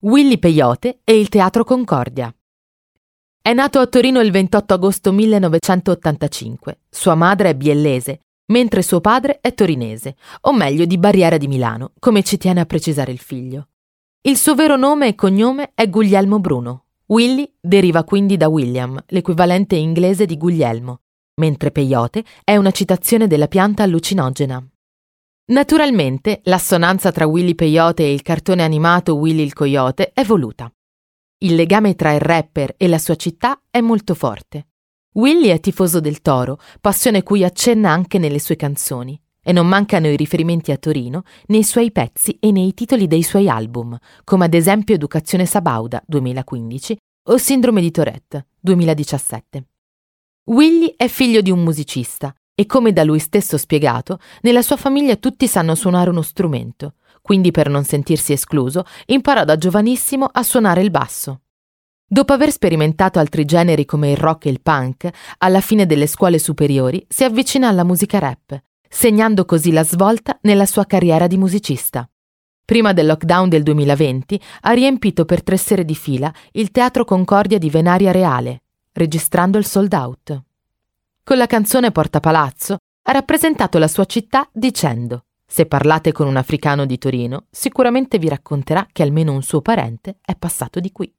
Willy Peyote e il Teatro Concordia. È nato a Torino il 28 agosto 1985. Sua madre è biellese, mentre suo padre è torinese, o meglio di Barriera di Milano, come ci tiene a precisare il figlio. Il suo vero nome e cognome è Guglielmo Bruno. Willy deriva quindi da William, l'equivalente inglese di Guglielmo, mentre peyote è una citazione della pianta allucinogena. Naturalmente, l'assonanza tra Willy Peyote e il cartone animato Willy il Coyote è voluta. Il legame tra il rapper e la sua città è molto forte. Willy è tifoso del toro, passione cui accenna anche nelle sue canzoni, e non mancano i riferimenti a Torino nei suoi pezzi e nei titoli dei suoi album, come ad esempio Educazione Sabauda 2015 o Sindrome di Tourette 2017. Willy è figlio di un musicista e come da lui stesso spiegato, nella sua famiglia tutti sanno suonare uno strumento, quindi per non sentirsi escluso imparò da giovanissimo a suonare il basso. Dopo aver sperimentato altri generi come il rock e il punk, alla fine delle scuole superiori si avvicina alla musica rap, segnando così la svolta nella sua carriera di musicista. Prima del lockdown del 2020 ha riempito per tre sere di fila il Teatro Concordia di Venaria Reale, registrando il sold out. Con la canzone Porta Palazzo ha rappresentato la sua città dicendo se parlate con un africano di Torino, sicuramente vi racconterà che almeno un suo parente è passato di qui.